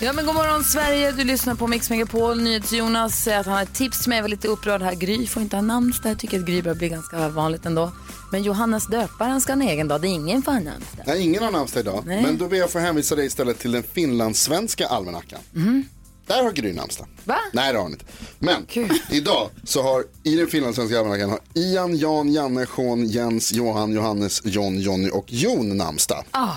Ja, men god morgon Sverige, du lyssnar på Mix Megapol. NyhetsJonas säger att han har ett tips som jag var lite upprörd här. Gry får inte ha namnsdag. Jag tycker att Gry börjar bli ganska vanligt ändå. Men Johannes döparen ska ha en egen dag. Det är ingen för namnsdag. Nej, ingen har namnsdag idag. Nej. Men då ber jag få hänvisa dig istället till den finlandssvenska almanackan. Där har Gry namnsdag. Va? Nej, det har hon inte. Men Kul. idag så har i den finlandssvenska almanackan har Ian, Jan, Janne, Sean, Jens, Johan, Johannes, John, Jonny och Jon namnsdag. Ah.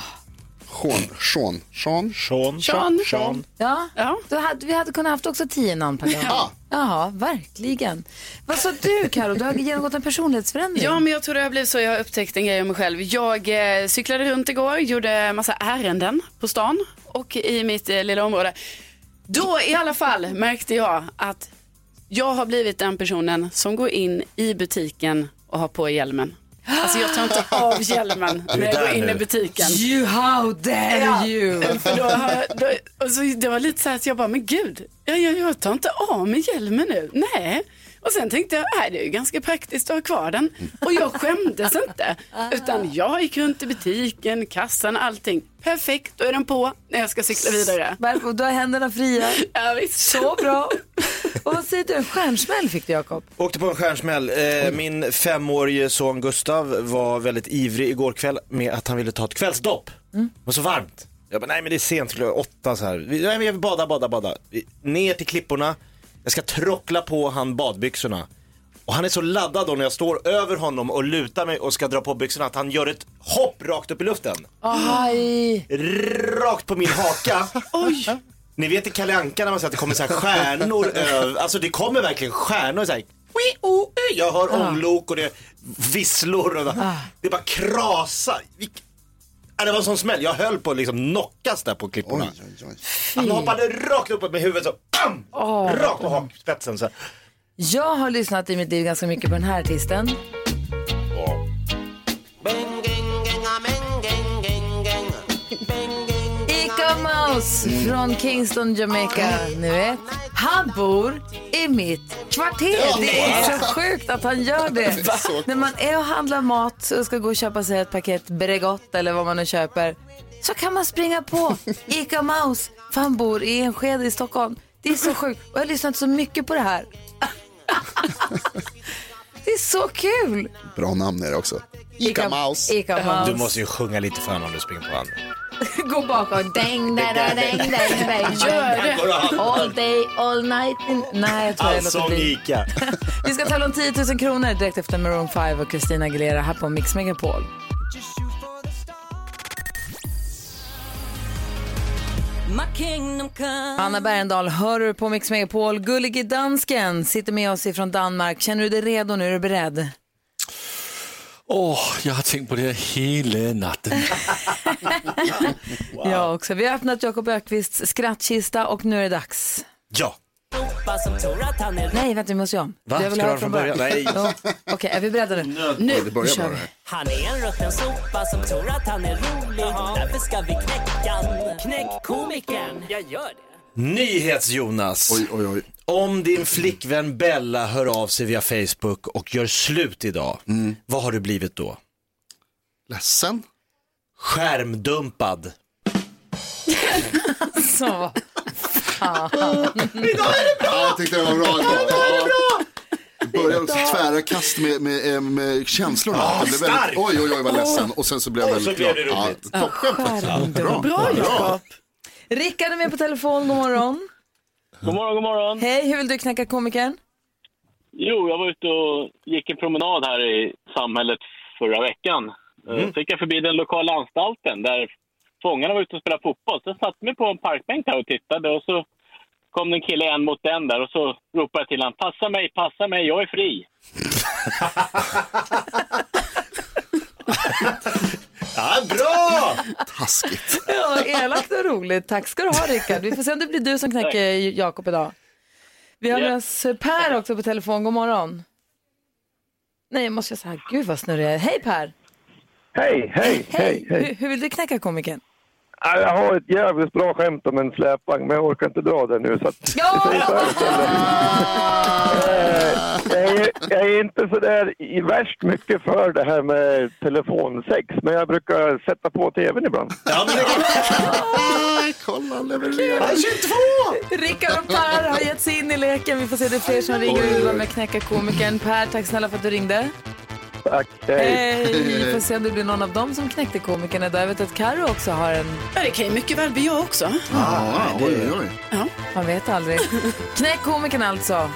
Sean, Sean, Sean. Sean. Sean. Sean. Ja, Ja. Då hade, vi hade kunnat haft också tio namn per dag. Ja. Jaha, verkligen. Vad sa du Karo? Du har genomgått en personlighetsförändring. Ja, men jag tror det har blivit så. Jag har upptäckt en grej om mig själv. Jag eh, cyklade runt igår, gjorde massa ärenden på stan och i mitt eh, lilla område. Då i alla fall märkte jag att jag har blivit den personen som går in i butiken och har på hjälmen. Alltså jag tar inte av hjälmen när jag går in nu. i butiken. You, how dare Ja, you? För då har då, och så, det var lite så här att jag bara, men gud, jag, jag, jag tar inte av mig hjälmen nu. Nej. Och sen tänkte jag, nej, det är ju ganska praktiskt att ha kvar den. Och jag skämdes inte. Utan jag gick runt i butiken, kassan, allting. Perfekt, då är den på när jag ska cykla vidare. Varför? Du har händerna fria. Ja, visst. Så bra. Och vad säger du? En stjärnsmäll fick du Jakob. Åkte på en stjärnsmäll. Eh, min femårige son Gustav var väldigt ivrig igår kväll med att han ville ta ett kvällsdopp. Det var så varmt. Jag bara, nej men det är sent, klockan åtta så här. Vi, nej, men jag vill bada, bada, bada. Ner till klipporna. Jag ska trockla på han badbyxorna. Och han är så laddad då när jag står över honom och lutar mig och ska dra på byxorna att han gör ett hopp rakt upp i luften. Aj. Rakt på min haka. Oj, Ni vet i Kalle Anka när man säger att det kommer så här stjärnor över, alltså det kommer verkligen stjärnor så här. Jag hör ånglok och det visslor och det bara krasar. Det var en sån smäll, jag höll på att liksom knockas där på klipporna. Oj, oj, oj. Han hoppade rakt upp med huvudet så, bam! rakt på hakspetsen så. här. Jag har lyssnat i mitt liv ganska mycket på den här artisten. Ica Mouse från Kingston, Jamaica. Ni vet. Han bor i mitt kvarter. Det är så sjukt att han gör det. När man är och handlar mat och ska gå och köpa sig ett paket Bregott eller vad man nu köper så kan man springa på Ica Mouse för han bor i Enskede i Stockholm. Det är så sjukt. Och jag har lyssnat så mycket på det här. Det är så kul! Bra namn är det också. Ica Mouse. Ica Mouse. Du måste ju sjunga lite för honom om du springer på honom. Gå bakåt. Däng, da, da, däng, däng, däng. gör det. All day, all night. In... Nej, jag tror jag låter Allsång bli. Ica. Vi ska tävla om 10 000 kronor direkt efter Maroon 5 och Christina Aguilera här på Mix Megapol. Anna Bergendahl, hör du på Mix Megapol? Gullige dansken sitter med oss ifrån Danmark. Känner du dig redo nu? Är du beredd? Åh, jag har tänkt på det hela natten. Jag också. Vi har öppnat Jakob Ökvists skrattkista och nu är det dags. Ja. Nej, vänta, vi måste göra om. Va? Jag vill Ska höra från början? Nej. Ja. Okej, är vi beredda nu? Nu. Det börjar kör vi. Han är en rutten sopa som tror att han är rolig. Därför ska vi knäcka. Knäck komikern. Jag gör det. Nyhets-Jonas. Oj, oj, oj. Om din flickvän Bella hör av sig via Facebook och gör slut idag, vad har du blivit då? Ledsen? Skärmdumpad. Så. Ja, jag tyckte det var bra. Ja. Det började tvära kast med, med, eh, med känslorna. jag blev väldigt, oj, oj, oj, vad ledsen. Och sen så blev jag Och så väldigt blev glad. det Ja, toppen. Bra. Bra. Rickard är med på telefon, god morgon. God morgon, god morgon. Hej, hur vill du knäcka komikern? Jo, jag var ute och gick en promenad här i samhället förra veckan. Mm. Så gick jag förbi den lokala anstalten där fångarna var ute och spelade fotboll. Så jag satte mig på en parkbänk där och tittade och så kom det en kille en mot en där och så ropade jag till honom. Passa mig, passa mig, jag är fri. Ja, bra! Taskigt. Ja, elakt och roligt. Tack ska du ha Rickard. Vi får se om det blir du som knäcker Jakob idag. Vi har med oss Per också på telefon. God morgon. Nej, jag måste säga så här. Gud vad snurrig jag är. Hej Per! Hej, hej, hej, Hur, hej. hur vill du knäcka komikern? Ja, Jag har ett jävligt bra skämt om en släpvagn, men jag orkar inte dra det nu. Så att, Ja! Eh, jag, är, jag är inte så där i värst mycket för det här med telefonsex, men jag brukar sätta på tvn ibland. Ja, men det Kolla, han levererar. 22! Rickard och Per har gett sig in i leken. Vi får se det är fler som ringer och vill vara med och knäcka komikern. Per, tack snälla för att du ringde. Tack, hej. Hej! Vi får se om det blir någon av dem som knäckte komikern idag. Jag vet att Karo också har en... Ja, det kan ju mycket väl bli jag också. Ja, oj, oj, oj. Man vet aldrig. Knäck komikern alltså.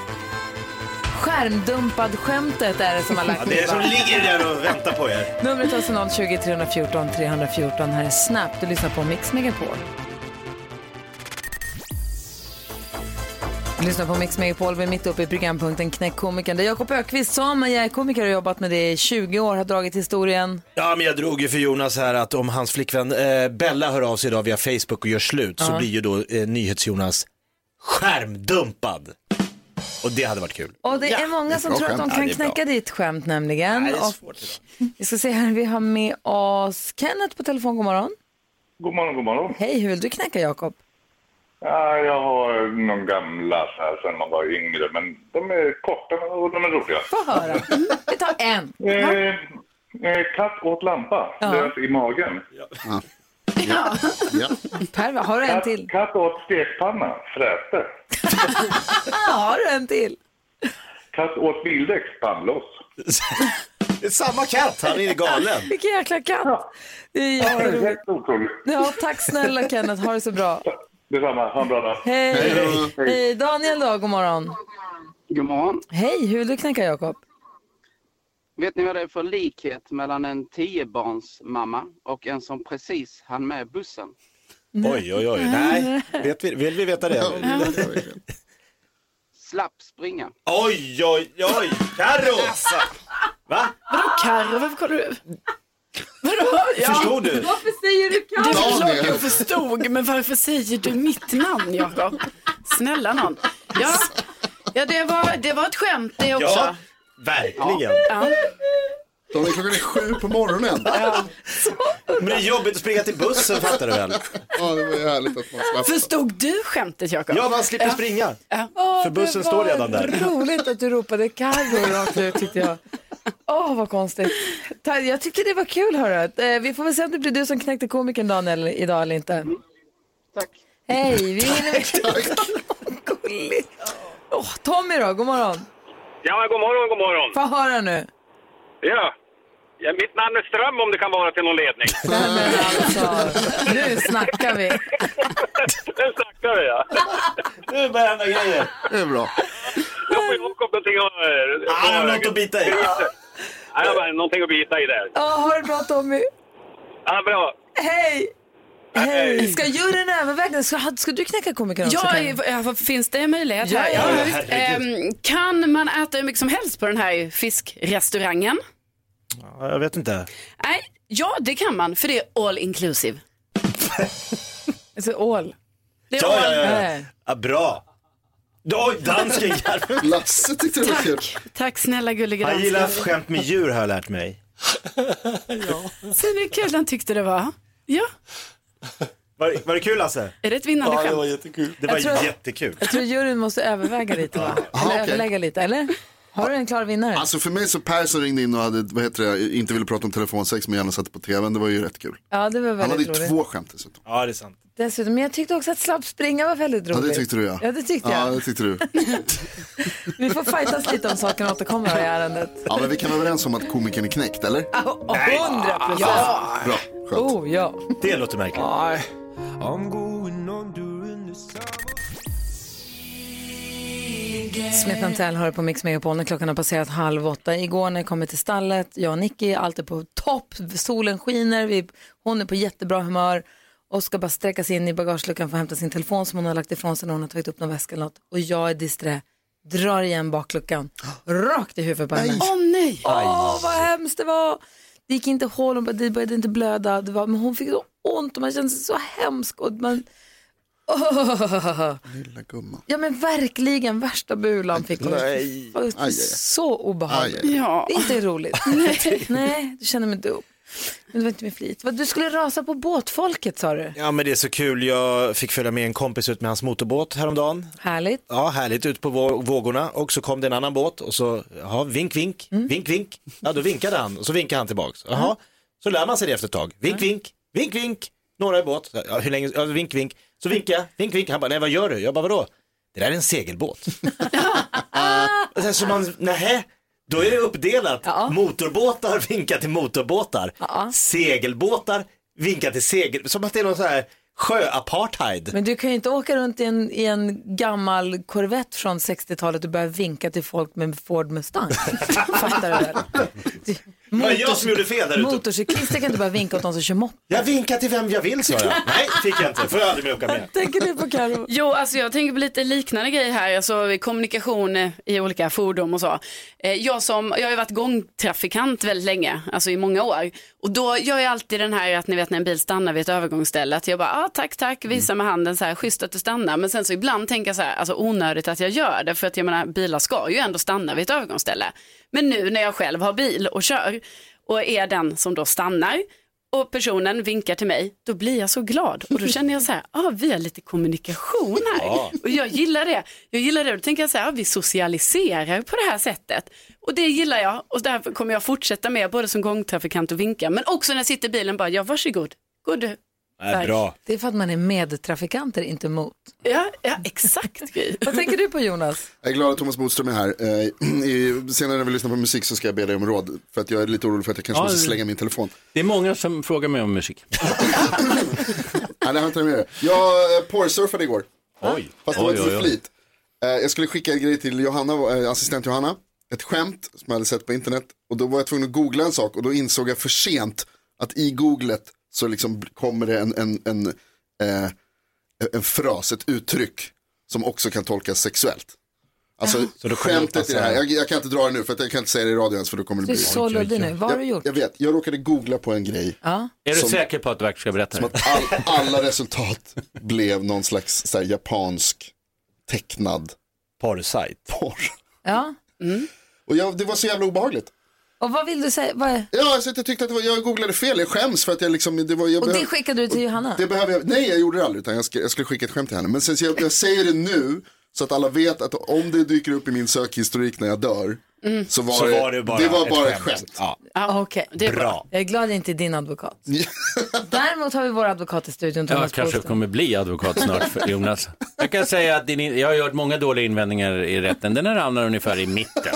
Skärmdumpad skämtet är det som har lagt Ja, det är som ligger där och väntar på er. Numret är alltså 020 314 314. Här är Snap. Du lyssnar på Mix Megapol. Du lyssnar på Mix Megapol. Vi är mitt uppe i programpunkten Knäck komikern. Jakob Ökvist som är komiker och har jobbat med det i 20 år. Har dragit historien. Ja, men jag drog ju för Jonas här att om hans flickvän eh, Bella hör av sig idag via Facebook och gör slut så blir ju då eh, NyhetsJonas skärmdumpad. Och det hade varit kul. Och det är många som tror att de kan Ja, knäcka ditt skämt nämligen. Nej, det är och vi ska se här, vi har med oss Kenneth på telefon. God morgon. God morgon, god morgon. Hej, hur vill du knäcka Jakob? Ja, jag har någon gamla så här sen man var yngre, men de är korta och de är roliga. Få höra. Vi tar en. Eh, eh, katt åt lampa, Ja. lös i magen. Ja. Per, har du en Katt, till? katt åt stekpanna, fräste. Ja, har du en till? Katt åt bildäck, pannloss. Det är samma katt, han är galen. Vilken jäkla katt. Det är Ja, det är jätteroligt. helt otroligt. Ja, tack snälla Kenneth, ha det så bra. Detsamma, ha en bra dag. Hej. då. Hej. Daniel då, god morgon. God morgon. Hej, hur vill du knäcka Jakob? Vet ni vad det är för likhet mellan en tiobarnsmamma och en som precis hann med bussen? Oj, oj, oj. Nej, vet vi, vill vi veta det? Slapp springa. Oj, oj, oj. Carro! Va? Vadå Carro, varför kollar du? Vadå? Ja, Förstod du? Varför säger du det är klart jag förstod, men varför säger du mitt namn Jakob? Snälla någon. Ja, ja det, var, det var ett skämt det också. Ja, verkligen. Ja. Daniel, klockan är sju på morgonen. Men det är jobbigt att springa till bussen fattar du väl? Ja, det var ju härligt att man slapp. Förstod du skämtet Jakob? Ja, man slipper springa. Åh, För bussen står redan där. roligt att du ropade Carro rakt ut tyckte jag. Åh, vad konstigt. Jag tyckte det var kul, hörru. Eh, Vi får väl se om det blir du som knäckte komikern Daniel idag eller inte. Tack. Hej, vi hinner med... Gulligt. Åh, Tommy då, god morgon. Ja, god morgon, god morgon. Få höra nu. Ja. ja, mitt namn är Ström om det kan vara till någon ledning. Nej, men alltså, nu snackar vi. Den snackar vi, ja. Nu börjar hända grejer. Det är bra. Någonting att... Ah, jag har något att bita i. Ja, men någonting att bita i där. Ja, ha det bra Tommy. Ja, bra. Hej! Hej! Ska juryn överväga? Ska, ska du knäcka komikern också? Ja, ja, finns det möjlighet Ja, ja. Ehm, kan man äta hur mycket som helst på den här fiskrestaurangen? Ja, Jag vet inte. Nej, ja det kan man för det är all inclusive. Alltså, ål. Det är Ja, all... ja, ja. Nej. ja bra. Oj, dansken Jarmo. Lasse tyckte det var kul. Tack, tack snälla gulliga Han gillar skämt med djur har jag lärt mig. Så det är kul han tyckte det var. Ja, Var, var det kul Lasse? är det ett vinnande skämt? jättekul. Det var tror- jättekul. Jag tror juryn måste överväga lite, va? Eller Aha, okej. överlägga lite, eller? Har du en klar vinnare? Alltså för mig så Per som ringde in och hade, vad heter det, inte ville prata om telefonsex men gärna satte på tvn, det var ju rätt kul. Ja, det var Han hade väldigt ju roligt. två skämt dessutom. Ja, det är sant. Dessutom, men jag tyckte också att slapp springa var väldigt Ja roligt. det tyckte du ja. Ja, det tyckte Ja jag. det tyckte du. Vi får fightas lite om saken och återkomma i ärendet. Ja men vi kan vara överens om att komikern är knäckt eller? Hundra procent. Bra, skönt. Oh, ja. Det låter märkligt. Smith Tell hör på Mix Megapol när klockan har passerat halv åtta. Igår när jag kom till stallet, jag och Nicky, allt är på topp, solen skiner, vi, hon är på jättebra humör och ska bara sträcka sig in i bagageluckan för att hämta sin telefon som hon har lagt ifrån sig när hon har tagit upp någon väska eller något. Och jag är disträ, drar igen bakluckan, rakt i huvudet på henne. Åh nej! Åh, vad hemskt det var! Det gick inte hål, det började inte blöda, det var, men hon fick så ont och man kände sig så hemsk. Och man, Åh. Lilla gumman. Ja men verkligen, värsta bulan fick hon. Nej. Aj. Så obehagligt. Aj, aj. Ja. Det är inte roligt. Nej. Nej, du känner mig dum. Men det var inte med flit. Du skulle rasa på båtfolket sa du. Ja men det är så kul, jag fick följa med en kompis ut med hans motorbåt häromdagen. Härligt. Ja, härligt ut på vå- vågorna och så kom det en annan båt och så, ja, vink, vink, Mm. vink, vink. Ja, då vinkade han och så vinkade han tillbaks. Jaha, så lär man sig det efter ett tag. Vink, vink, vink, vink. Några i båt. Ja, hur länge, ja, vink, vink. Så vinkade jag, vink, vink. Han bara, nej vad gör du? Jag bara, vadå? Det där är en segelbåt. Så man, nähä, då är det uppdelat. Motorbåtar vinkar till motorbåtar. Segelbåtar vinkar till segel, som att det är någon så här sjöapartheid. Men du kan ju inte åka runt i en, i en gammal Corvette från 60-talet och börja vinka till folk med Ford Mustang. Fattar du väl? Det var jag som gjorde fel där ute. Motorcyklister kan inte bara vinka åt de som kör moppe. Jag vinkar till vem jag vill sa jag. Nej, fick jag inte. Får jag aldrig mer åka med. Tänker du på Karo? Jo, alltså jag tänker på lite liknande grejer här, alltså kommunikation i olika fordon och så. Eh, Jag, som, jag har ju varit gångtrafikant väldigt länge, alltså i många år. Och då gör jag alltid den här att ni vet när en bil stannar vid ett övergångsställe, att jag bara, ah, tack, tack, visar med handen så här, schysst att du stannar. Men sen så ibland tänker jag så här, alltså onödigt att jag gör det, för att jag menar, bilar ska ju ändå stanna vid ett övergångsställe. Men nu när jag själv har bil och kör och är den som då stannar, och personen vinkar till mig, då blir jag så glad. Och då känner jag så här, ah, vi har lite kommunikation här. Ja. Och jag gillar det. Jag gillar det. Då tänker jag så här, ah, vi socialiserar på det här sättet. Och det gillar jag. Och därför kommer jag fortsätta med, både som gångtrafikant och vinka. Men också när jag sitter i bilen, bara, ja varsågod. Gå du. Nej, bra. Det är för att man är medtrafikanter, inte mot. Ja, ja exakt. Vad tänker du på Jonas? Jag är glad att Thomas Bodström är här. Eh, i, senare när vi lyssnar på musik så ska jag be dig om råd. För att jag är lite orolig för att jag kanske Ja, måste slänga min telefon. Det är många som frågar mig om musik. Nej, det har inte med det. Jag eh, porrsurfade igår. Oj. Fast det var inte flit. Eh, jag skulle skicka en grej till Johanna, eh, assistent Johanna. Ett skämt som jag hade sett på internet. Och då var jag tvungen att googla en sak och då insåg jag för sent att i googlet så liksom kommer det en, en, en, eh, en fras, ett uttryck som också kan tolkas sexuellt. Alltså Så kommer det skämtet i det här, jag, jag kan inte dra det nu för att jag kan inte säga det i radio ens för då kommer det Du är bli så luddig nu. Vad har du jag, gjort? jag vet, jag råkade googla på en grej. Ja. Är du Som- säker på att du verkligen ska berätta Som det? att all, alla resultat blev någon slags så här, japansk tecknad porrsajt. Porr. Ja. Och jag, det var så jävla obehagligt. Och vad vill du säga? Vad är... Ja, alltså, jag tyckte att det var, jag googlade fel, jag skäms för att jag liksom, det var, jag Och det behöv- skickade du till Johanna? det behöver jag, nej jag gjorde det aldrig utan jag, ska, jag skulle skicka ett skämt till henne. Men sen, så jag, jag säger det nu så att alla vet att om det dyker upp i min sökhistorik när jag dör Mm. så var, Så det, var det bara det var ett bara ett skämt. skämt. Ja. Det är bra. Bra. Jag är glad jag inte är din advokat. Däremot har vi vår advokat i studion, Jag Thomas kanske Bodström. kommer bli advokat snart för Jonas. Jag kan säga att din, jag har gjort många dåliga invändningar i rätten. Den här hamnar ungefär i mitten.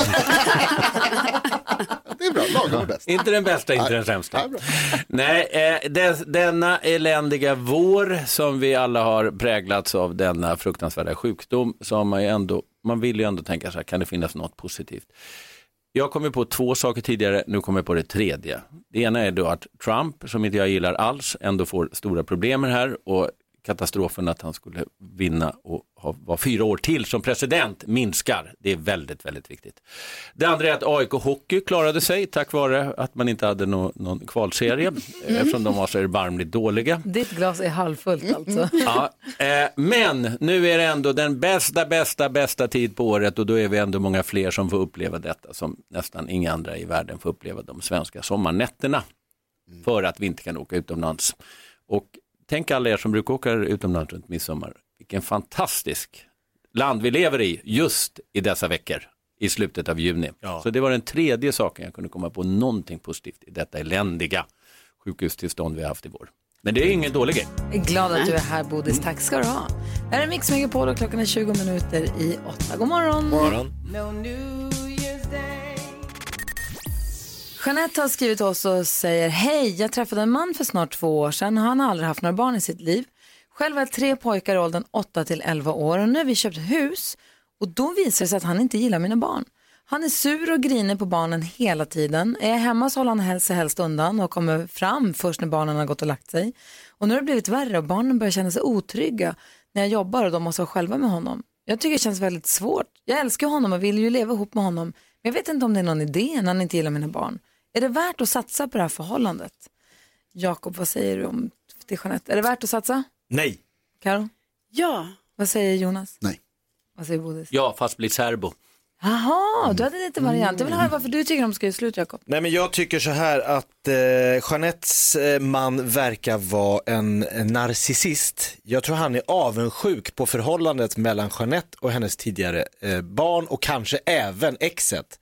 Det är bra, lagom är bäst. Inte den bästa, inte den sämsta. Nej, eh, des, denna eländiga vår som vi alla har präglats av denna fruktansvärda sjukdom som man ju ändå, man vill ju ändå tänka så här, kan det finnas något positivt? Jag kommer på två saker tidigare, nu kommer jag på det tredje. Det ena är då att Trump, som inte jag gillar alls, ändå får stora problem här och katastrofen att han skulle vinna och ha, vara fyra år till som president minskar. Det är väldigt, väldigt viktigt. Det andra är att AIK Hockey klarade sig tack vare att man inte hade nå- någon kvalserie eftersom de var så erbarmligt dåliga. Ditt glas är halvfullt alltså. Ja, eh, men nu är det ändå den bästa, bästa, bästa tid på året och då är vi ändå många fler som får uppleva detta som nästan inga andra i världen får uppleva de svenska sommarnätterna för att vi inte kan åka utomlands. Och tänk alla er som brukar åka utomlands runt midsommar, vilken fantastisk land vi lever i just i dessa veckor i slutet av juni. Ja. Så det var den tredje saken jag kunde komma på någonting positivt i detta eländiga sjukhustillstånd vi har haft i vår. Men det är ingen dålig grej. Jag är glad att du är här, Bodis. Tack ska du ha. Här är Mix Megapol och klockan är 20 minuter i åtta. God morgon. Morgon. Jeanette har skrivit till oss och säger Hej, jag träffade en man för snart två år sedan och han har aldrig haft några barn i sitt liv. Själv har jag tre pojkar i åldern 8 till 11 år och nu har vi köpt hus och då visar det sig att han inte gillar mina barn. Han är sur och griner på barnen hela tiden. Är jag hemma så håller han sig helst undan och kommer fram först när barnen har gått och lagt sig. Och nu har det blivit värre och barnen börjar känna sig otrygga när jag jobbar och de måste vara själva med honom. Jag tycker det känns väldigt svårt. Jag älskar honom och vill ju leva ihop med honom. Men jag vet inte om det är någon idé när han inte gillar mina barn. Är det värt att satsa på det här förhållandet? Jakob, vad säger du om till Jeanette? Är det värt att satsa? Nej. Karo? Ja. Vad säger Jonas? Nej. Vad säger Bodis? Ja, fast bli serbo. Jaha, du hade lite variant. Jag vill höra varför du tycker de ska göra slut, Jakob. Nej men jag tycker så här att eh, Jeanettes eh, man verkar vara en, narcissist. Jag tror han är avundsjuk på förhållandet mellan Jeanette och hennes tidigare eh, barn och kanske även exet.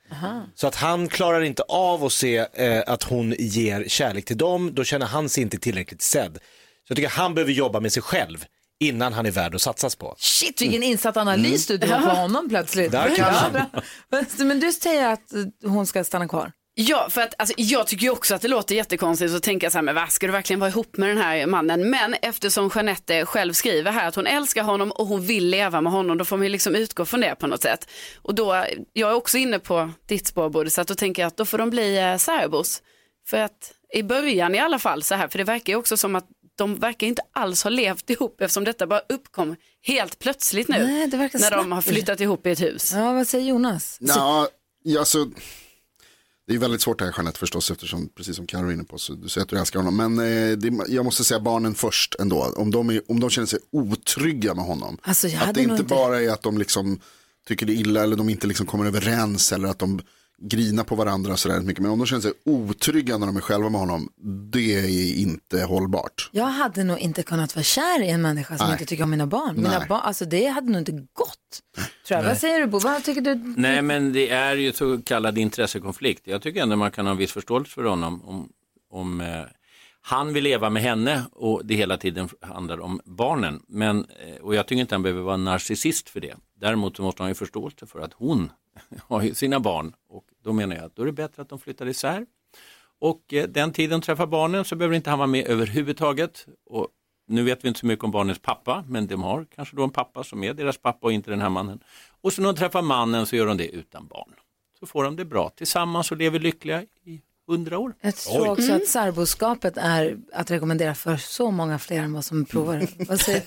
Så att han klarar inte av att se eh, att hon ger kärlek till dem, då känner han sig inte tillräckligt sedd. Så jag tycker han behöver jobba med sig själv innan han är värd att satsas på. Shit, vilken insatt analys du drog på honom plötsligt. Där kan Ja, bra. Men du säger att hon ska stanna kvar? Ja, för att alltså, jag tycker ju också att det låter jättekonstigt att tänka så här, men vad ska du verkligen vara ihop med den här mannen? Men eftersom Jeanette själv skriver här att hon älskar honom och hon vill leva med honom, då får man ju liksom utgå från det på något sätt. Och då, jag är också inne på ditt spår, Bodil, så att då tänker jag att då får de bli eh, särbos. För att i början i alla fall så här, för det verkar ju också som att de verkar inte alls ha levt ihop eftersom detta bara uppkom helt plötsligt nu. Nej, det verkar när de snabbt. har flyttat ihop i ett hus. Ja, vad säger Jonas? Ja, ja, alltså, det är väldigt svårt det här Jeanette förstås eftersom, precis som Carro är inne på, så du säger att du älskar honom. Men eh, det, jag måste säga barnen först ändå. Om de, är, om de känner sig otrygga med honom. Alltså, jag att det inte- bara är att de liksom tycker det är illa eller de inte liksom kommer överens eller att de grinar på varandra sådär mycket. Men om de känner sig otrygga när de är själva med honom, det är inte hållbart. Jag hade nog inte kunnat vara kär i en människa som Nej. inte tycker om mina barn. Mina barn alltså det hade nog inte gått. Tror jag. Vad säger du Bo? Vad tycker du? Nej, men det är ju så kallad intressekonflikt. Jag tycker ändå man kan ha en viss förståelse för honom om, om eh, han vill leva med henne och det hela tiden handlar om barnen. Men, eh, och jag tycker inte han behöver vara narcissist för det. Däremot så måste han ju förståelse för att hon har ju sina barn och då menar jag att då är det bättre att de flyttar isär. Och eh, den tiden träffar barnen så behöver inte han vara med överhuvudtaget. Och nu vet vi inte så mycket om barnens pappa, men de har kanske då en pappa som är deras pappa och inte den här mannen. Och så när de träffar mannen så gör de det utan barn. Så får de det bra tillsammans och lever lyckliga i hundra år. Jag tror också att särboskapet är att rekommendera för så många fler än vad som provar det. Vad säger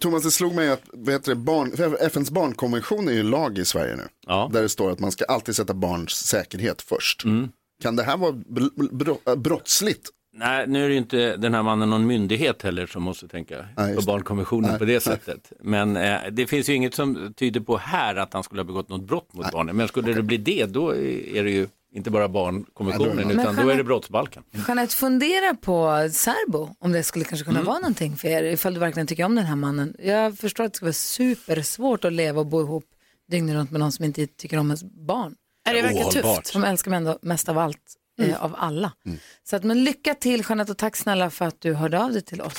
Thomas, det slog mig att vad heter det, barn, FNs barnkonvention är ju lag i Sverige nu. Ja. Där det står att man ska alltid sätta barns säkerhet först. Mm. Kan det här vara br- br- äh, brottsligt? Nej, nu är ju inte den här mannen någon myndighet heller som måste tänka Nej, på det. barnkonventionen Nej, på det nej. sättet. Men eh, det finns ju inget som tyder på här att han skulle ha begått något brott mot barnen. Men skulle det bli det, då är det ju inte bara barnkonventionen, är utan Men då är det Jeanette- brottsbalken. Jeanette, fundera på särbo, om det skulle kanske Mm. kunna vara någonting för er, ifall du verkligen tycker om den här mannen. Jag förstår att det ska vara supersvårt att leva och bo ihop dygnet runt med någon som inte tycker om ens barn. Ja, det verkar tufft. Som älskar mig ändå mest av allt, eh, av alla. Så att, men lycka till Jeanette och tack snälla för att du hörde av dig till oss.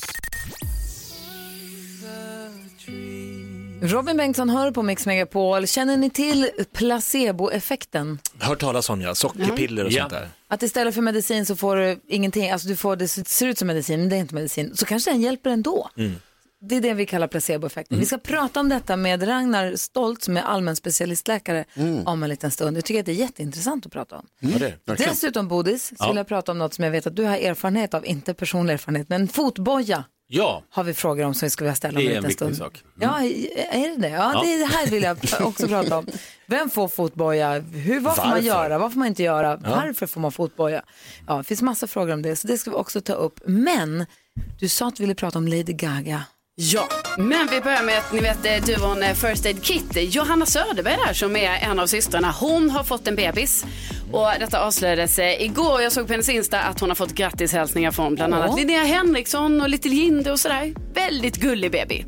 Robin Bengtsson hör på Mix Megapol. Känner ni till placeboeffekten? Hört talas om ja, sockerpiller och Ja. sånt där. Att istället för medicin så får du ingenting, alltså du får det ser ut som medicin men det är inte medicin. Så kanske den hjälper ändå. Det är det vi kallar placeboeffekten. Vi ska prata om detta med Ragnar Stolt som är allmän specialistläkare om en liten stund. Jag tycker att det är jätteintressant att prata om. Ja, det. Dessutom Bodis, så vill jag prata om något som jag vet att du har erfarenhet av, inte personlig erfarenhet, men fotboja Ja, har vi frågor om som vi ska vilja ställa om Det en är en liten viktig stund. sak. Ja, är det det? Ja, Ja. det här vill jag också prata om. Vem får fotboja? Hur, vad får man göra? Vad får man inte göra? Varför får man fotboja? Ja, det finns massa frågor om det, så det ska vi också ta upp. Men du sa att du ville prata om Lady Gaga. Ja, men vi börjar med att ni vet eh, duon eh, First Aid Kit. Johanna Söderberg där som är en av systrarna. Hon har fått en bebis. Och detta avslöjades eh, igår. Jag såg på hennes Insta att hon har fått grattishälsningar från bland annat Ja. Linnea Henriksson och Little Jinder och sådär. Väldigt gullig baby.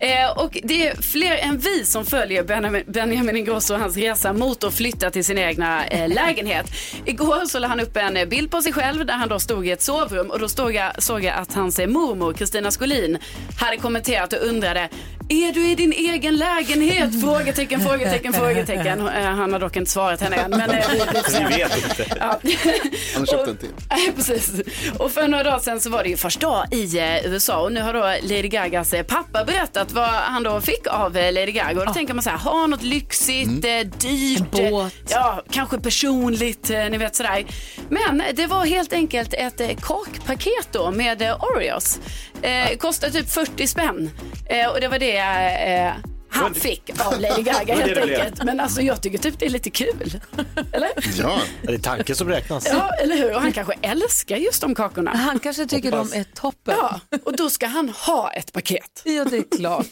Eh, och det är fler än vi som följer Benjamin, Benjamin Ingrosso och hans resa mot att flytta till sin egna eh, lägenhet. Igår så la han upp en eh, bild på sig själv där han då stod i ett sovrum och då stod jag, såg jag att hans eh, mormor Kristina Skolin hade kommenterat och undrade är du i din egen lägenhet? Frågetecken, frågetecken, frågetecken. Eh, Han har dock inte svarat henne än. Men, eh, vi, vet inte. Ja. Han har köpt en till. Precis. Och för några dagar sedan så var det ju första dag i eh, USA och nu har då Lady Gagas pappa berättat vad han då fick av Lady Gaga. Och då tänker man så här, ha något lyxigt, eh, dyrt, En båt. ja, kanske personligt, ni vet sådär. Men det var helt enkelt ett kakpaket då med Oreos. Eh, kostar typ 40 spänn. Eh, och det var det eh, Han fick av Lady Gaga helt enkelt. Men alltså jag tycker typ det är lite kul. Eller? Ja, Det är tanken som räknas. Ja, eller hur? Och han kanske älskar just de kakorna. Han kanske tycker de är toppen. Ja, och då ska han ha ett paket. Ja, det är klart.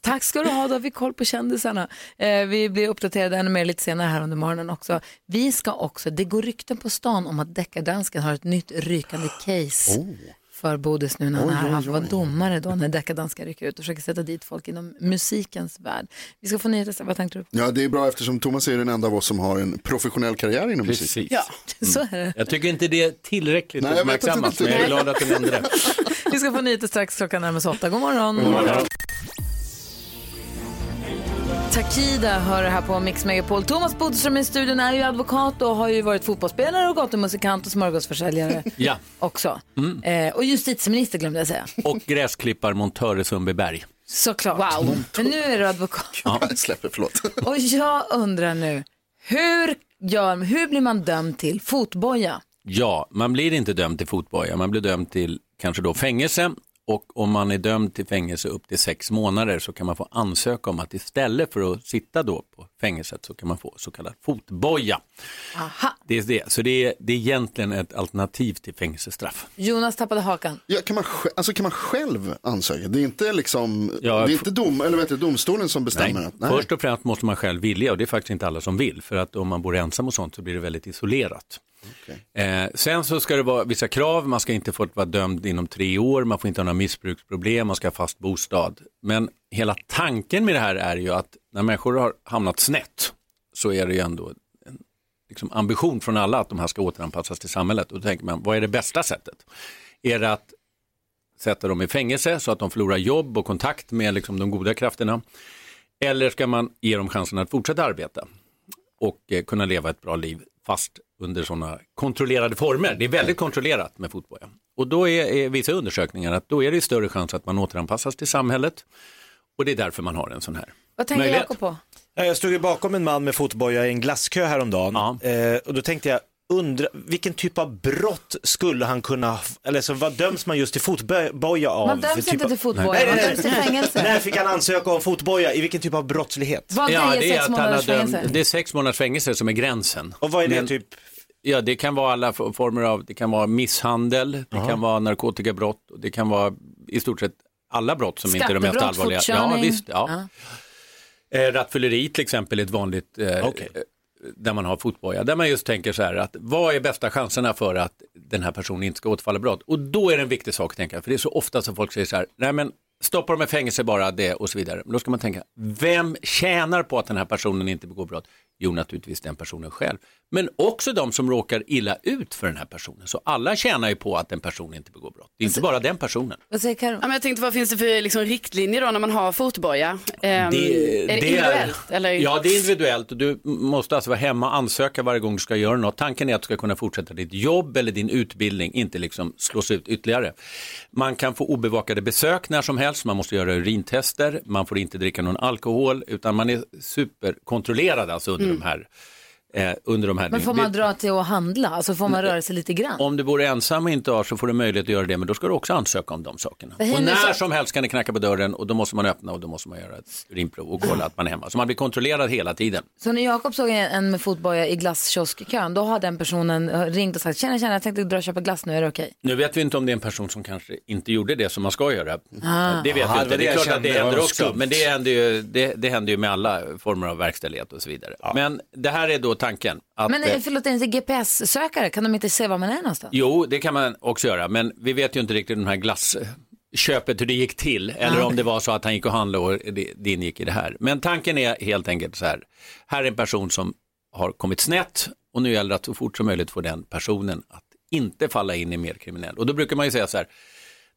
Tack ska du ha, då har vi koll på kändisarna. Eh, vi blir uppdaterade ännu mer lite senare här under morgonen också. Vi ska också, det går rykten på stan om att deckardansken har ett nytt rykande case. För Bodis nu när han är här. Han får vara domare då när deckardansken rycker ut och försöker sätta dit folk inom musikens värld. Vi ska få nyheter, vad tänkte du? ja, det är bra eftersom Thomas är den enda av oss som har en professionell karriär inom musik. Precis. Ja. Så är det. Jag tycker inte det är tillräckligt Nej, jag vet uppmärksammat, inte. men jag är glad att du nämnde det. Vi ska få nyheter strax, klockan närmar sig åtta. God morgon. Takida hör det här på Mix Megapol. Thomas Bodström i studion är ju advokat och har ju varit fotbollsspelare och gatumusikant och smörgåsförsäljare Ja, också. Eh, och justitieminister glömde jag säga. och gräsklipparmontör i Sundbyberg. Såklart. Wow. Men nu är du advokat. Jag släpper, förlåt. Och jag undrar nu, hur, gör, hur blir man dömd till fotboja? Ja, man blir inte dömd till fotboja, man blir dömd till kanske då fängelse och om man är dömd till fängelse upp till sex månader så kan man få ansöka om att istället för att sitta då på fängelset så kan man få så kallad fotboja. Aha. Det är det, så det är, det är egentligen ett alternativ till fängelsestraff. Jonas tappade hakan. Ja, kan, man, sj- alltså, kan man själv ansöka? Det är inte, liksom, Ja, det är inte dom, eller vet du, domstolen som bestämmer? att, nej. Först och främst måste man själv vilja och det är faktiskt inte alla som vill för att om man bor ensam och sånt så blir det väldigt isolerat. Eh, sen så ska det vara vissa krav, man ska inte få vara dömd inom tre år, man får inte ha några missbruksproblem, man ska ha fast bostad. Men hela tanken med det här är ju att när människor har hamnat snett så är det ju ändå en liksom, ambition från alla att de här ska återanpassas till samhället. Och då tänker man, vad är det bästa sättet? Är det att sätta dem i fängelse så att de förlorar jobb och kontakt med liksom, de goda krafterna? Eller ska man ge dem chansen att fortsätta arbeta och eh, kunna leva ett bra liv fast under sådana kontrollerade former? Det är väldigt kontrollerat med fotboja. Och då är, är vissa undersökningar att då är det större chans att man återanpassas till samhället och det är därför man har en sån här Vad tänker möjlighet. Jakob på? Ja, Jag stod ju bakom en man med fotboja i en glasskö häromdagen Ja. eh, och då tänkte jag, undra, vilken typ av brott skulle han kunna, eller så vad döms man just till fotboja av? Man döms typ inte av- till fotboja, Nej, man nej, döms till nej. fängelse. När fick han ansöka om fotboja? I vilken typ av brottslighet? Vad Ja, det är, sex månaders fängelse? det är sex månaders fängelse som är gränsen. Och vad är det Men- typ? Ja, det kan vara alla former av, det kan vara misshandel, det kan vara narkotikabrott, och det kan vara i stort sett alla brott som inte är de mest Skattebrott, allvarliga. Ja, visst. Ja. Eh, rattfylleri till exempel är ett vanligt, eh, Okej. eh, där man har fotboja, där man just tänker så här att vad är bästa chanserna för att den här personen inte ska återfalla brott? Och då är det en viktig sak att tänka, för det är så ofta som folk säger så här, nej men stoppa dem i fängelse bara det och så vidare. Men då ska man tänka, vem tjänar på att den här personen inte begår brott? Jo, naturligtvis den personen själv, men också de som råkar illa ut för den här personen. Så alla tjänar ju på att en person inte begår brott. Det är inte bara den personen. Vad säger Karo? Ja, men jag tänkte vad finns det för liksom, riktlinjer då när man har fotboja? Ehm, Det- är det, det individuellt? Eller? Ja, det är individuellt och du måste alltså vara hemma och ansöka varje gång du ska göra något. Tanken är att du ska kunna fortsätta ditt jobb eller din utbildning, inte liksom slås ut ytterligare. Man kan få obevakade besök när som helst, man måste göra urintester, man får inte dricka någon alkohol, utan man är superkontrollerad alltså under de här eh, under de här Men får man dra till att handla? Alltså får man röra sig lite grann? Om du bor ensam och inte har så får du möjlighet att göra det, men då ska du också ansöka om de sakerna. Och när så- som helst kan det knacka på dörren och då måste man öppna och då måste man göra ett urinprov och kolla att man är hemma. Så man blir kontrollerad hela tiden. Så när Jakob såg en med fotboja i glasskioskkön, då har den personen ringt och sagt, tjena, tjena, jag tänkte dra och köpa glass nu, är det okej? Nu vet vi inte om det är en person som kanske inte gjorde det som man ska göra. Ah. Det vet Ja, vi inte. Det det är klart att det händer också. skumt. Men det händer, ju, det, det händer ju med alla former av verkställighet och så vidare. Men det här är då tanken. Att, Men eh, eh, förlåt, inte GPS-sökare? Kan de inte se var man är någonstans? Jo, det kan man också göra, men vi vet ju inte riktigt den här glassköpet hur det gick till, eller om det var så att han gick och handlade och det, ingick i det här. Men tanken är helt enkelt så här, här är en person som har kommit snett och nu gäller det att så fort som möjligt få den personen att inte falla in i mer kriminell. Och då brukar man ju säga så här,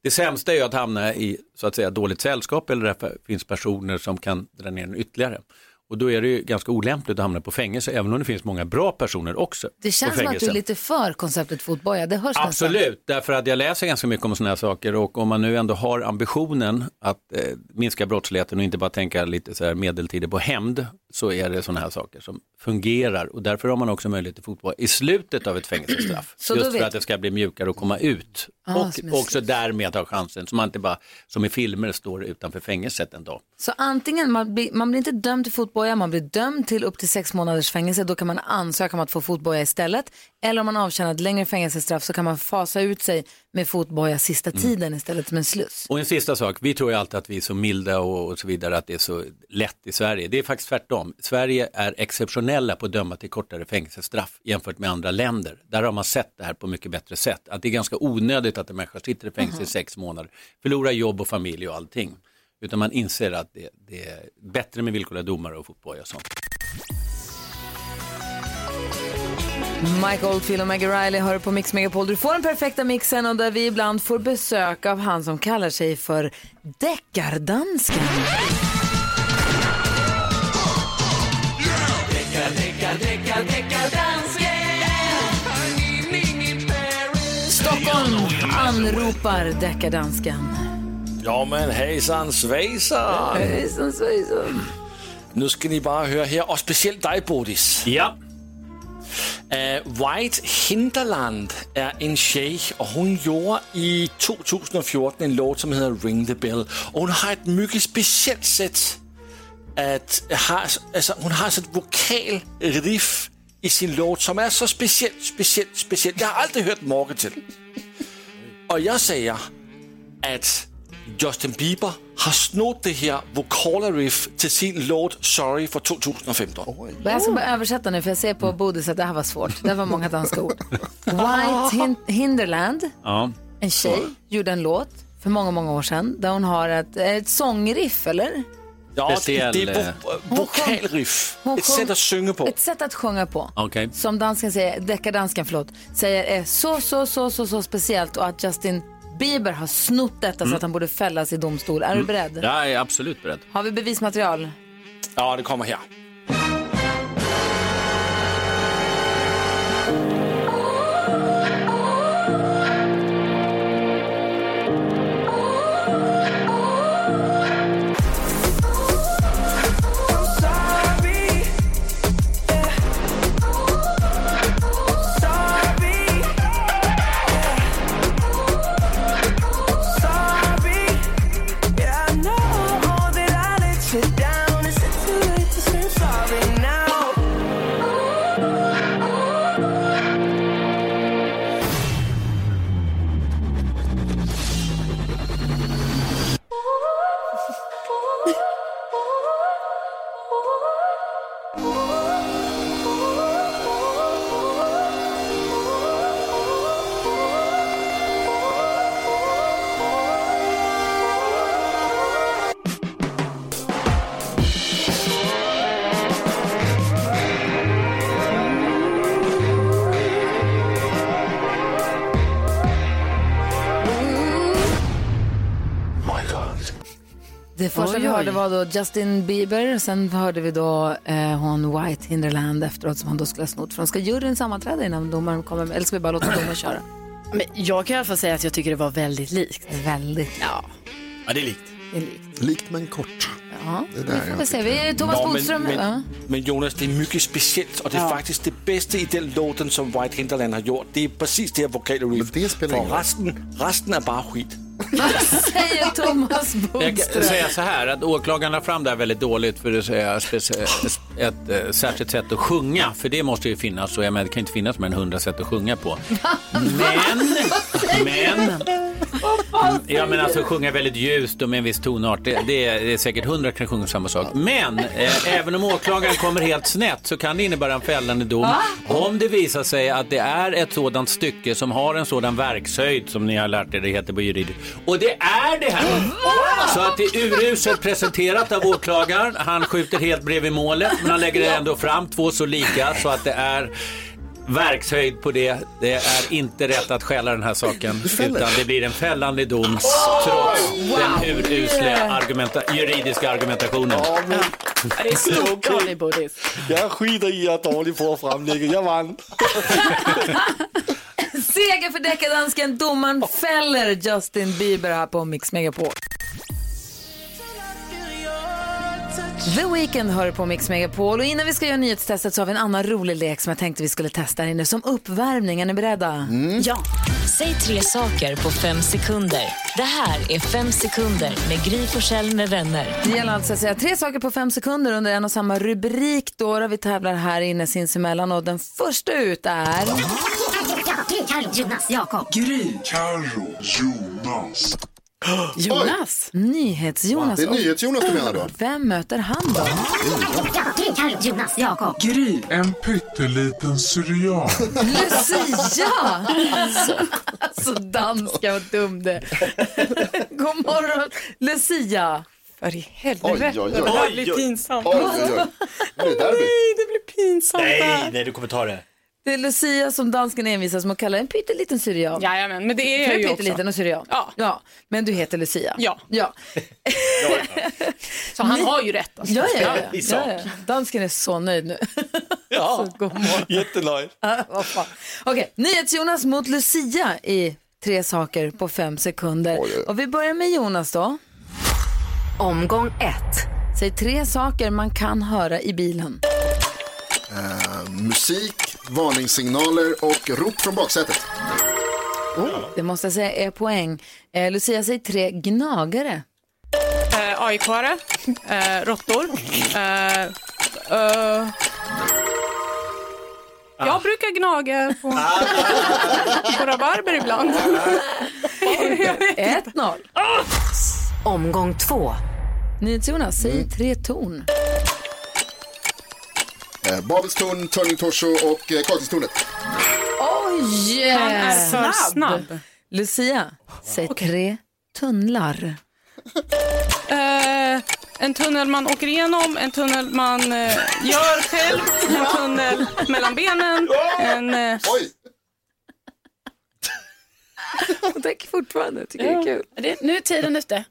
det sämsta är ju att hamna i så att säga dåligt sällskap eller därför finns personer som kan dra ner en ytterligare. Och då är det ju ganska olämpligt att hamna på fängelse, även om det finns många bra personer också. Det känns som att du är lite för konceptet fotboja, det hörs nästan. Absolut, därför att jag läser ganska mycket om sådana här saker och om man nu ändå har ambitionen att eh, minska brottsligheten och inte bara tänka lite så här medeltider på hämnd så är det sådana här saker som fungerar och därför har man också möjlighet till fotboll i slutet av ett fängelsestraff. Just för att det ska bli mjukare att komma ut Ah, och också därmed har chansen, så man inte bara som i filmer står utanför fängelset en dag. Så antingen, man blir, man blir inte dömd till fotboja, man blir dömd till upp till sex månaders fängelse. Då kan man ansöka om att få fotboja istället. Eller om man avtjänar ett längre fängelsestraff så kan man fasa ut sig med fotboja sista Mm. tiden istället som en sluss. Och en sista sak, vi tror ju alltid att vi är så milda och, och så vidare, att det är så lätt i Sverige. Det är faktiskt tvärtom. Sverige är exceptionella på att döma till kortare fängelsestraff jämfört med andra länder. Där har man sett det här på mycket bättre sätt. Att det är ganska onödigt att en människa sitter i fängelse i sex månader, förlorar jobb och familj och allting. Utan man inser att det, det är bättre med villkorliga domare och fotboja och sånt. Mike Oldfield och Maggie Riley hör på Mix Megapol. Du får den perfekta mixen och där vi ibland får besök av han som kallar sig för Deckardansken. Stockholm anropar Deckardansken. Ja men hejsan svejsan! Hejsan svejsan. Nu ska ni bara höra här, och speciellt dig Bodis. Ja. Uh, White Hinterland är en tjej och hon gjorde i 2014 en låt som heter Ring the Bell. Och hon har ett mycket speciellt sätt att ha, alltså hon har alltså ett vokalriff i sin låt som är så speciellt, speciellt, speciellt. Jag har aldrig hört maken till. Och jag säger att Justin Bieber har snott det här vokala riff till sin låt Sorry för 2015. Jag ska bara översätta nu för jag ser på Bodis att det här var svårt. Det var många danska ord. White Hin- Hinderland, Ja. en tjej, gjorde en låt för många, många år sedan där hon har ett, ett sångriff, eller? Ja, det, Speciell, det är eh, vo- vokalriff. Hon Ett sätt att sjunga på. Ett sätt att sjunga på. Okej. Som dansken säger, deckardansken förlåt, säger är så, så, så, så, så speciellt och att Justin Bieber har snott detta så att han borde fällas i domstol. Är du beredd? Jag är absolut beredd. Har vi bevismaterial? Ja, det kommer här. Hörde var då Justin Bieber, sen hörde vi då eh, hon White Hinderland efteråt som han då skulle ha snott från. Ska juryn sammanträda innan domaren kommer, eller ska vi bara låta domaren köra? Men jag kan i alla fall säga att jag tycker det var väldigt likt. Väldigt. Ja. Ja, det är likt. Det är likt. Likt men kort. Ja, Det är vi där får väl se. Vi är Thomas Nå, Bodström. men, ja. men, men Jonas, det är mycket speciellt och det är faktiskt det bästa i den låten som White Hinterland har gjort. Det är precis det här ingen För resten, resten är bara skit. Vad säger Thomas Jag kan Bodström? säga så här att åklagaren la fram det här väldigt dåligt för att säga speci- ett eh, särskilt sätt att sjunga, för det måste ju finnas och jag menar, det kan inte finnas mer än hundra sätt att sjunga på. Men, men, ja men alltså sjunga väldigt ljust och med en viss tonart, det, det, är, det är säkert hundra kan sjunga samma sak. Men eh, även om åklagaren kommer helt snett så kan det innebära en fällande dom om det visar sig att det är ett sådant stycke som har en sådan verkshöjd som ni har lärt er det heter på juridiskt. Och det är det här! Så att det är uruselt presenterat av åklagaren. Han skjuter helt bredvid målet men han lägger det ändå fram två så lika så att det är verkshöjd på det. Det är inte rätt att stjäla den här saken utan det blir en fällande dom trots den urusla argumenta- juridiska argumentationen. Det är stort dålig bodis. Jag skiter i att på att framlägga. Jag vann. Seger för deckardansken. Domaren fäller Justin Bieber här på Mix Megapol. The Weeknd hör på Mix Megapol och innan vi ska göra nyhetstestet så har vi en annan rolig lek som jag tänkte vi skulle testa här inne som uppvärmning. Är ni beredda? Ja. Säg tre saker på fem sekunder. Det här är Fem sekunder med Gry Forssell med vänner. Det gäller alltså att säga tre saker på fem sekunder under en och samma rubrik då, då vi tävlar här inne sinsemellan och den första ut är... Carro, Jonas, Jakob. Gry. Carro, Jonas. Jonas. NyhetsJonas. Det är NyhetsJonas du menar då? Vem möter han då? Jonas, Jakob. Gry. En pytteliten syrian. Lucia! Alltså, alltså danska, vad dum det God morgon, Lucia. För i helvete. Oj, oj, oj. Det här blir pinsamt. Oj, oj, oj. Det derby. Nej, det blir pinsamt. Nej, nej, du kommer ta det. Det är Lucia som dansken envisas med att kalla en pytteliten syrian. Jajamän, men det är jag ju också. pytteliten och syrian. Ja. ja. Men du heter Lucia. Ja. ja. Så han har ju rätt. Alltså. Ja, ja, ja. I ja, sak. ja. Dansken är så nöjd nu. Ja, God morgon. jättenöjd. Okej, NyhetsJonas mot Lucia i tre saker på fem sekunder. Oj. Och vi börjar med Jonas då. Omgång ett. Säg tre saker man kan höra i bilen. Eh, musik, varningssignaler och rop från baksätet. Det måste jag säga är poäng. Eh, Lucia, säg tre gnagare. Eh, AIK-are, eh, råttor. Eh, eh, jag brukar gnaga på, på rabarber ibland. 1-0. Omgång två. NyhetsJonas, säg tre ton. Eh, Babelstorn, Turning Torso och eh, Kaktustornet. Oj! Han är för snabb. Lucia, säg tre tunnlar. Eh, en tunnel man åker igenom, en tunnel man eh, gör själv, en tunnel mellan benen, en... Eh, Oj! Hon tänker fortfarande, tycker det är kul. det, nu är tiden ute.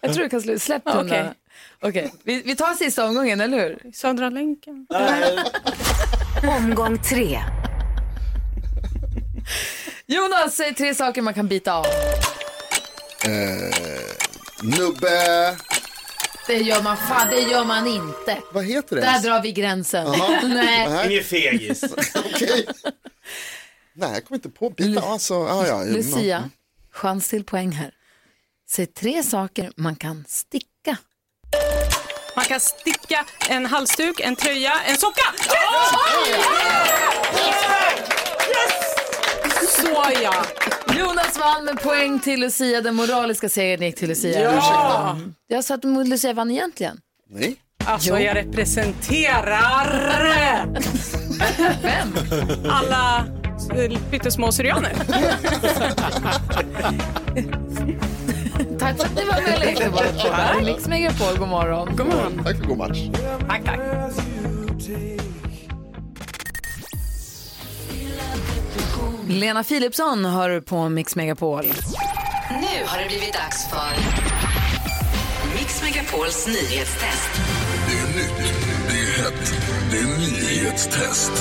Jag tror du kan sluta. Släpp tunnlarna. okej. Okej, vi, vi tar sista omgången, eller hur? Södra länken. Omgång tre. Jonas, säg tre saker man kan bita av. Eh, nubbe, Det gör man fan, det gör man inte. vad heter det? Där drar vi gränsen. Nej. Nej, Ingen fegis. okej. Nej, jag kommer inte på bita. Alltså, ah, ja, Lucia, chans till poäng här. Säg tre saker man kan sticka. Man kan sticka en halsduk, en tröja, en socka. Så ja. Jonas vann med poäng till Lucia. Den moraliska segern gick till Lucia. Ja. Jag sa att Lucia vann egentligen. Nej. Alltså jag representerar Vem? alla eh, pyttesmå syrianer. Tack för att ni var med och lekte Mix Megapol. God morgon. God morgon. Tack för god match. Tack, tack. Lena Philipsson hör på Mix Megapol. Nu har det blivit dags för Mix Megapols nyhetstest. Det är nytt, det är hett, det är nyhetstest.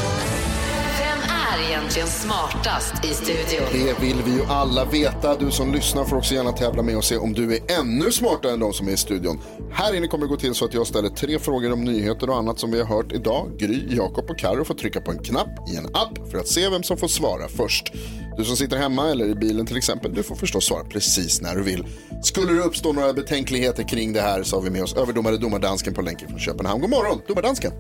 Vem är egentligen smartast i studion? Det vill vi ju alla veta. Du som lyssnar får också gärna tävla med och se om du är ännu smartare än de som är i studion. Här inne kommer det gå till så att jag ställer tre frågor om nyheter och annat som vi har hört idag. Gry, Jakob och Karo får trycka på en knapp i en app för att se vem som får svara först. Du som sitter hemma eller i bilen till exempel, du får förstås svara precis när du vill. Skulle det uppstå några betänkligheter kring det här så har vi med oss överdomare domardansken på länken från Köpenhamn. God morgon, domardansken.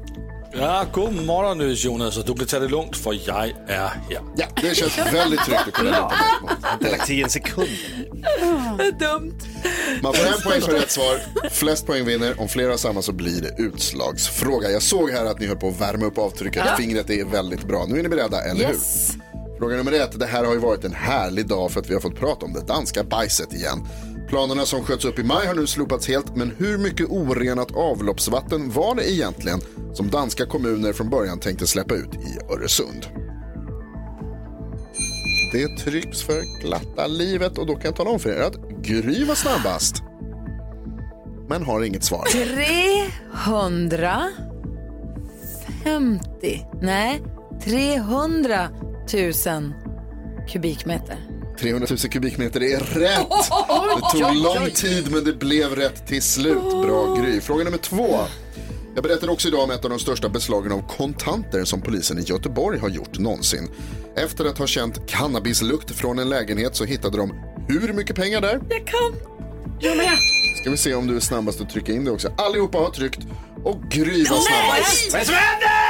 Ja, god morgon nu Jonas, och du kan ta det lugnt för jag är här. Ja, det känns väldigt tryggt att kunna lita på dig. Det lagt i en sekund. Dumt. Man får en poäng för rätt svar. Flest poäng vinner. Om flera har samma så blir det utslagsfråga. Jag såg här att ni höll på att värma upp avtrycket. Fingret är väldigt bra. Nu är ni beredda, eller Yes. hur? Fråga nummer ett. Det här har ju varit en härlig dag för att vi har fått prata om det danska bajset igen. Planerna som sköts upp i maj har nu slopats helt, men hur mycket orenat avloppsvatten var det egentligen som danska kommuner från början tänkte släppa ut i Öresund? Det trycks för glatta livet och då kan jag tala om för er att Gry var snabbast. Men har inget svar. 350, nej, 300 000 kubikmeter. 300 000 kubikmeter är rätt. Det tog lång tid men det blev rätt till slut. Bra Gry. Fråga nummer två. Jag berättade också idag om ett av de största beslagen av kontanter som polisen i Göteborg har gjort någonsin. Efter att ha känt cannabislukt från en lägenhet så hittade de hur mycket pengar där? Jag kan. Jag med. Ska vi se om du är snabbast att trycka in det också. Allihopa har tryckt och Gry var snabbast. Vad är det som händer?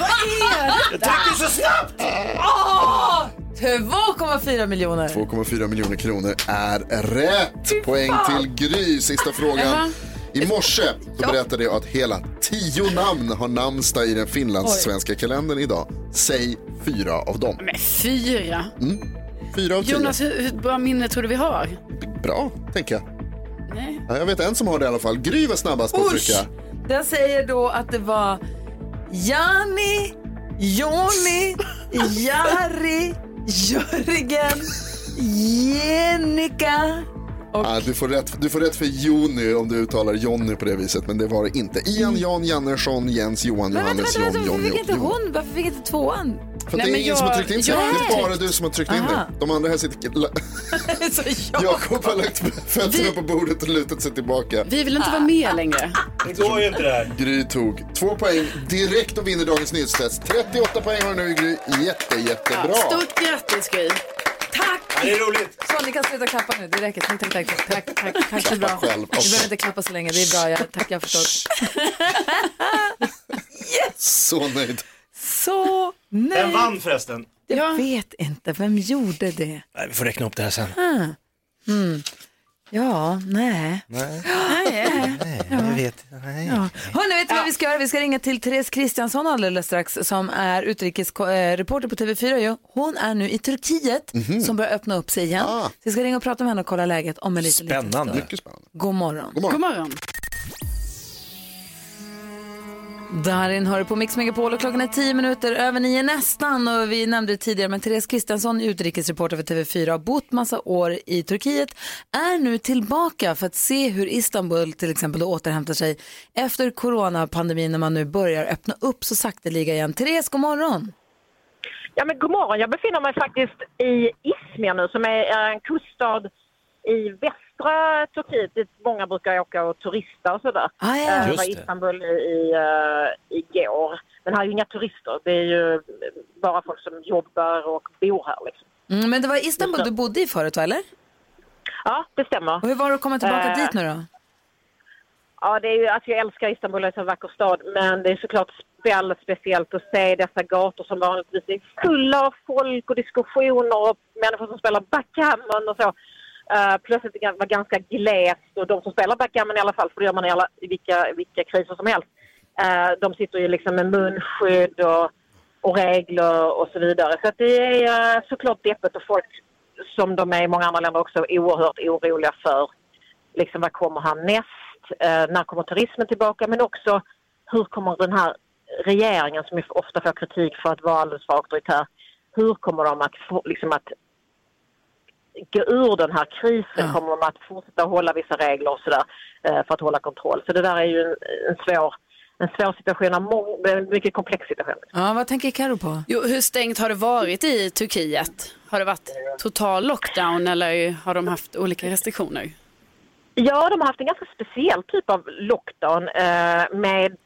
Vad är det? Jag trycker så snabbt! Åh! 2,4 miljoner. 2,4 miljoner kronor är rätt. Poäng till Gry. Sista frågan. I morse då berättade jag att hela tio namn har namnsdag i den finlandssvenska kalendern idag. Säg fyra av dem. Men fyra. Fyra av tio. Jonas, hur, hur bra minne tror du vi har? Bra, tänker jag. Nej. Ja, jag vet en som har det i alla fall. Gry var snabbast på att trycka. Den säger då att det var Jani, Joni, Jari, Jörgen, Jenica. Ja, du, får rätt, du får rätt för Joni om du uttalar Jonny på det viset, men det var det inte. Ian, Jan, Jannersson, Jens, Johan, Men Johannes, vänta, vänta, John, varför Jonny fick inte och hon, varför fick inte tvåan? För att det är ingen som har tryckt in sig. jag Det är bara du som har tryckt in Aha. det. De andra här sitter... Jag... Jakob har lagt fötterna på bordet och lutat sig tillbaka. Vi vill inte vara med längre. Det går ju inte det här. Gry tog två poäng direkt och vinner dagens nyhetstest. 38 poäng har du nu Gry. Jätte, jättebra. Stort grattis Gry. Det är roligt. Så ni kan sluta klappa nu, det räcker. Tack, tack, tack. tack, tack, tack, tack det är bra. Själv. Du behöver inte klappa så länge, det är bra. Jag, tack, jag har förstått. Så nöjd. Så Vem nej. vann förresten? Jag vet inte, vem gjorde det? Nej, vi får räkna upp det här sen. Ah. Mm. Ja, nej. Nej, Nej. jag vet. Nej. Ja. Hörrni, vet du vad vi ska göra? Vi ska ringa till Therese Kristiansson alldeles strax som är utrikesreporter på TV4. ju. Hon är nu i Turkiet som börjar öppna upp sig igen. Ah. Så vi ska ringa och prata med henne och kolla läget om en liten, liten Spännande. stund. Mycket spännande. God morgon. God morgon. God morgon. Darin hör på Mix Megapol och klockan är tio minuter över nio nästan och vi nämnde det tidigare men Therese Kristiansson, utrikesreporter för TV4, har bott massa år i Turkiet, är nu tillbaka för att se hur Istanbul till exempel då återhämtar sig efter coronapandemin när man nu börjar öppna upp så sakteliga igen. Therese, god morgon! Ja, men god morgon. Jag befinner mig faktiskt i Izmir nu som är en kuststad i västra Turkiet dit många brukar åka och turista och sådär. Ah, ja. Eh, Just var det. Istanbul i, i, eh, igår. Men här är ju inga turister. Det är ju bara folk som jobbar och bor här liksom. Mm, men det var Istanbul du bodde i förut eller? Ja, det stämmer. Och hur var det att komma tillbka Eh, dit nu då? Ja, det är ju, alltså jag älskar Istanbul, det är en vacker stad. Men det är såklart väldigt speciellt att se dessa gator som vanligtvis är fulla av folk och diskussioner och människor som spelar backgammon och så. Eh, uh, plötsligt det var ganska glest och de som spelar backgammon i alla fall, för det gör man i, alla, i vilka, vilka kriser som helst, uh, de sitter ju liksom med munskydd och, och regler och så vidare. Så att det är uh, såklart deppigt och folk som de är i många andra länder också oerhört oroliga för liksom vad kommer härnäst? Uh, när kommer turismen tillbaka? Men också hur kommer den här regeringen som ofta får kritik för att vara alldeles för auktoritär, hur kommer de att, få, liksom att gå ur den här krisen? Kommer de att fortsätta hålla vissa regler och sådär eh, för att hålla kontroll? Så det där är ju en, en svår en svår situation, en mycket komplex situation. Ja, vad tänker Karo på? Jo, hur stängt har det varit i Turkiet? Har det varit total lockdown eller har de haft olika restriktioner? Ja, de har haft en ganska speciell typ av lockdown eh, med,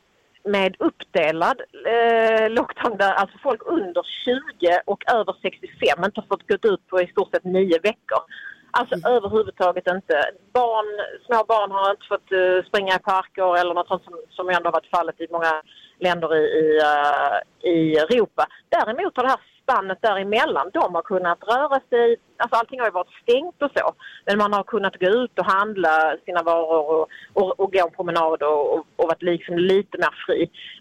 med uppdelad eh, lockdown där alltså folk under 20 och över 65 inte har fått gå ut på i stort sett nio veckor. Alltså överhuvudtaget inte. Barn, små barn har inte fått eh, springa i parker eller något sånt som, som ändå har varit fallet i många länder i, i, eh, i Europa. Däremot har det här spannet däremellan, de har kunnat röra sig, alltså allting har ju varit stängt och så, men man har kunnat gå ut och handla sina varor och, och, och gå en promenad och, och, och varit liksom lite mer fri.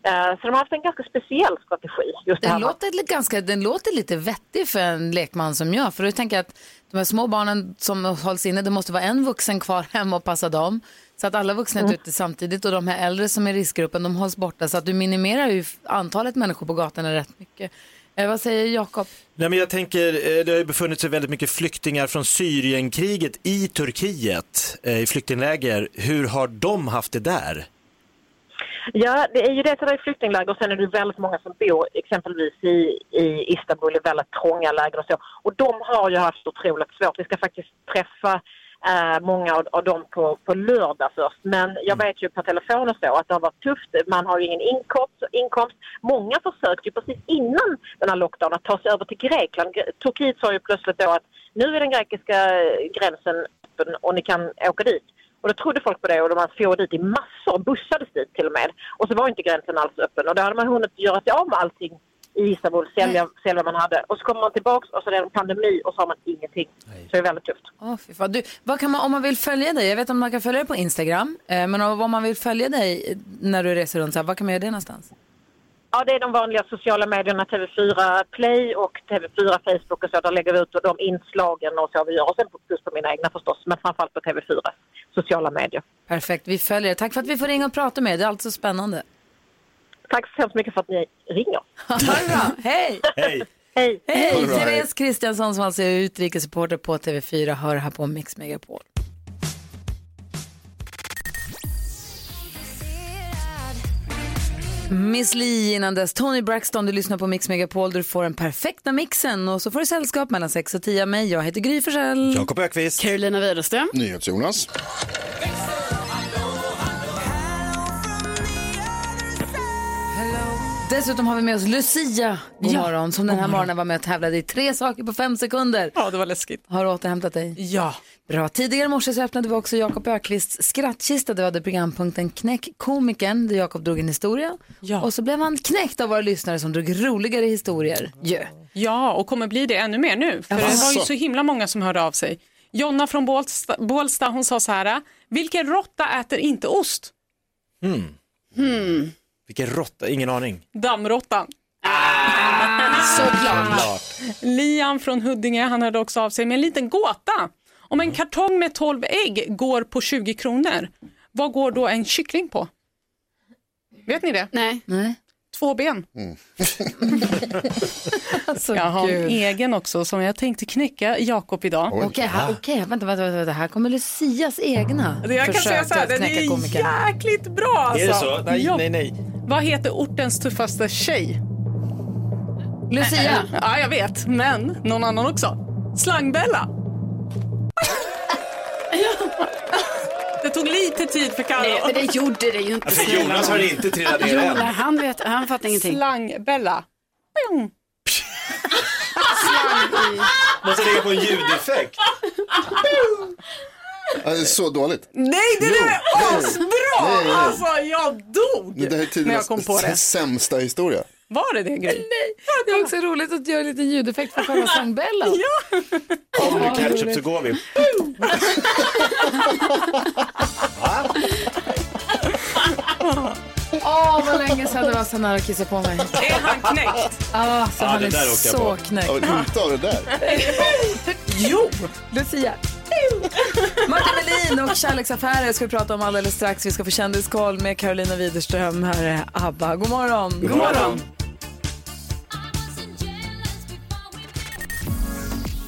Eh, så de har haft en ganska speciell strategi. Just Den låter, lite ganska, den låter lite vettig för en lekman som jag. För du tänker att de här små barnen som hålls inne, det måste vara en vuxen kvar hemma och passa dem. Så att alla vuxna är Mm. ute samtidigt och de här äldre som är i riskgruppen, de hålls borta. Så att du minimerar ju antalet människor på gatorna rätt mycket. Eh, vad säger Jakob? Nej, men jag tänker, eh, det har ju befunnit sig väldigt mycket flyktingar från Syrienkriget i Turkiet, eh, i flyktingläger. Hur har de haft det där? Ja, det är ju det som är flyktingläger och sen är det väldigt många som bor exempelvis i, i Istanbul i väldigt trånga läger och så. Och de har ju haft otroligt svårt. Vi ska faktiskt träffa eh, många av, av dem på, på lördag först. Men jag vet ju på telefon och så att det har varit tufft. Man har ju ingen inkomst. inkomst. Många försökte ju precis innan den här lockdownen att ta sig över till Grekland. Gre- Turkiet sa ju plötsligt då att nu är den grekiska gränsen öppen och ni kan åka dit. Och då trodde folk på det och de for dit i massor, bussades dit till och med. Och så var inte gränsen alls öppen och då hade man hunnit göra sig av med allting i Istanbul, sälja, sälja vad man hade. Och så kommer man tillbaks och så är det en pandemi och så har man ingenting. Så det är väldigt tufft. Åh, fy fan. Du, vad kan man, om man vill följa dig, jag vet att man kan följa dig på Instagram, eh, men om om man vill följa dig när du reser runt, så här, vad kan man göra det någonstans? Ja, det är de vanliga sociala medierna, TV4 Play och TV4 Facebook och så. Där lägger vi ut de inslagen och så vi gör. Och sen plus på mina egna förstås, men framförallt på TV4 sociala medier. Perfekt, vi följer det. Tack för att vi får ringa och prata med dig, det är alltid så spännande. Tack så hemskt mycket för att ni ringer. Hej! Hej! Hej! Hej! Therese Kristiansson som alltså är utrikesreporter på TV4 hör här på Mix Megapol. Miss Li innan dess, Tony Braxton, du lyssnar på Mix Megapol där du får den perfekta mixen och så får du sällskap mellan 6 och 10 av mig. Jag heter Gry Forssell. Jakob Ökvist. Carolina Widerström. NyhetsJonas. Dessutom har vi med oss Lucia, god Ja, morgon, som den här morgonen var med och tävlade i tre saker på fem sekunder. Ja, det var läskigt. Har du återhämtat dig? Ja. Bra. Tidigare i morse så öppnade vi också Jakob Ökvists skrattkista. Det var det programpunkten Knäck komikern där Jakob drog en historia. Ja. Och så blev han knäckt av våra lyssnare som drog roligare historier. Yeah. Ja, och kommer bli det ännu mer nu. För det var ju så himla många som hörde av sig. Jonna från Bålsta, Bålsta hon sa så här, vilken råtta äter inte ost? Hmm. Hmm. Vilken råtta, ingen aning. Dammråttan. Såklart. Liam från Huddinge, han hörde också av sig med en liten gåta. Om en kartong med 12 ägg går på 20 kronor, vad går då en kyckling på? Vet ni det? Nej. Nej. Två ben. Alltså, jag har en egen också som jag tänkte knäcka Jakob idag. Okej, här, okej, vänta, vänta, vänta, vänta, här kommer Lucias egna Det Jag kan säga så här, den är komikern. jäkligt bra alltså. Är det så? Nej, Ja. nej, nej. Vad heter ortens tuffaste tjej? Lucia. Ja, jag vet, men någon annan också. Slangbella. Det tog lite tid för Carro. Nej, men det gjorde det ju inte. Alltså, Jonas har inte trillat ner Jonas, än. han vet, han fattar ingenting. Slangbella. Pjong. Måste lägga på en ljudeffekt. Ja, det är så dåligt. Nej, det där är asbra! Alltså, jag dog Det är när jag kom på det. sämsta historia. Var det det, Gry? Nej, det är också roligt att göra lite ljudeffekt för själva slangbella. Ja. Om du ketchup så går vi. Åh, vad länge sedan det var så nära att kissa på mig. Är han knäckt? Ah, så Ja, han det är så på. knäckt. Ja, inte av det där. Jo, Lucia. Martin Melin och kärleksaffärer ska vi prata om alldeles strax. Vi ska få kändiskoll med Carolina Widerström. Här är ABBA. God morgon. God morgon.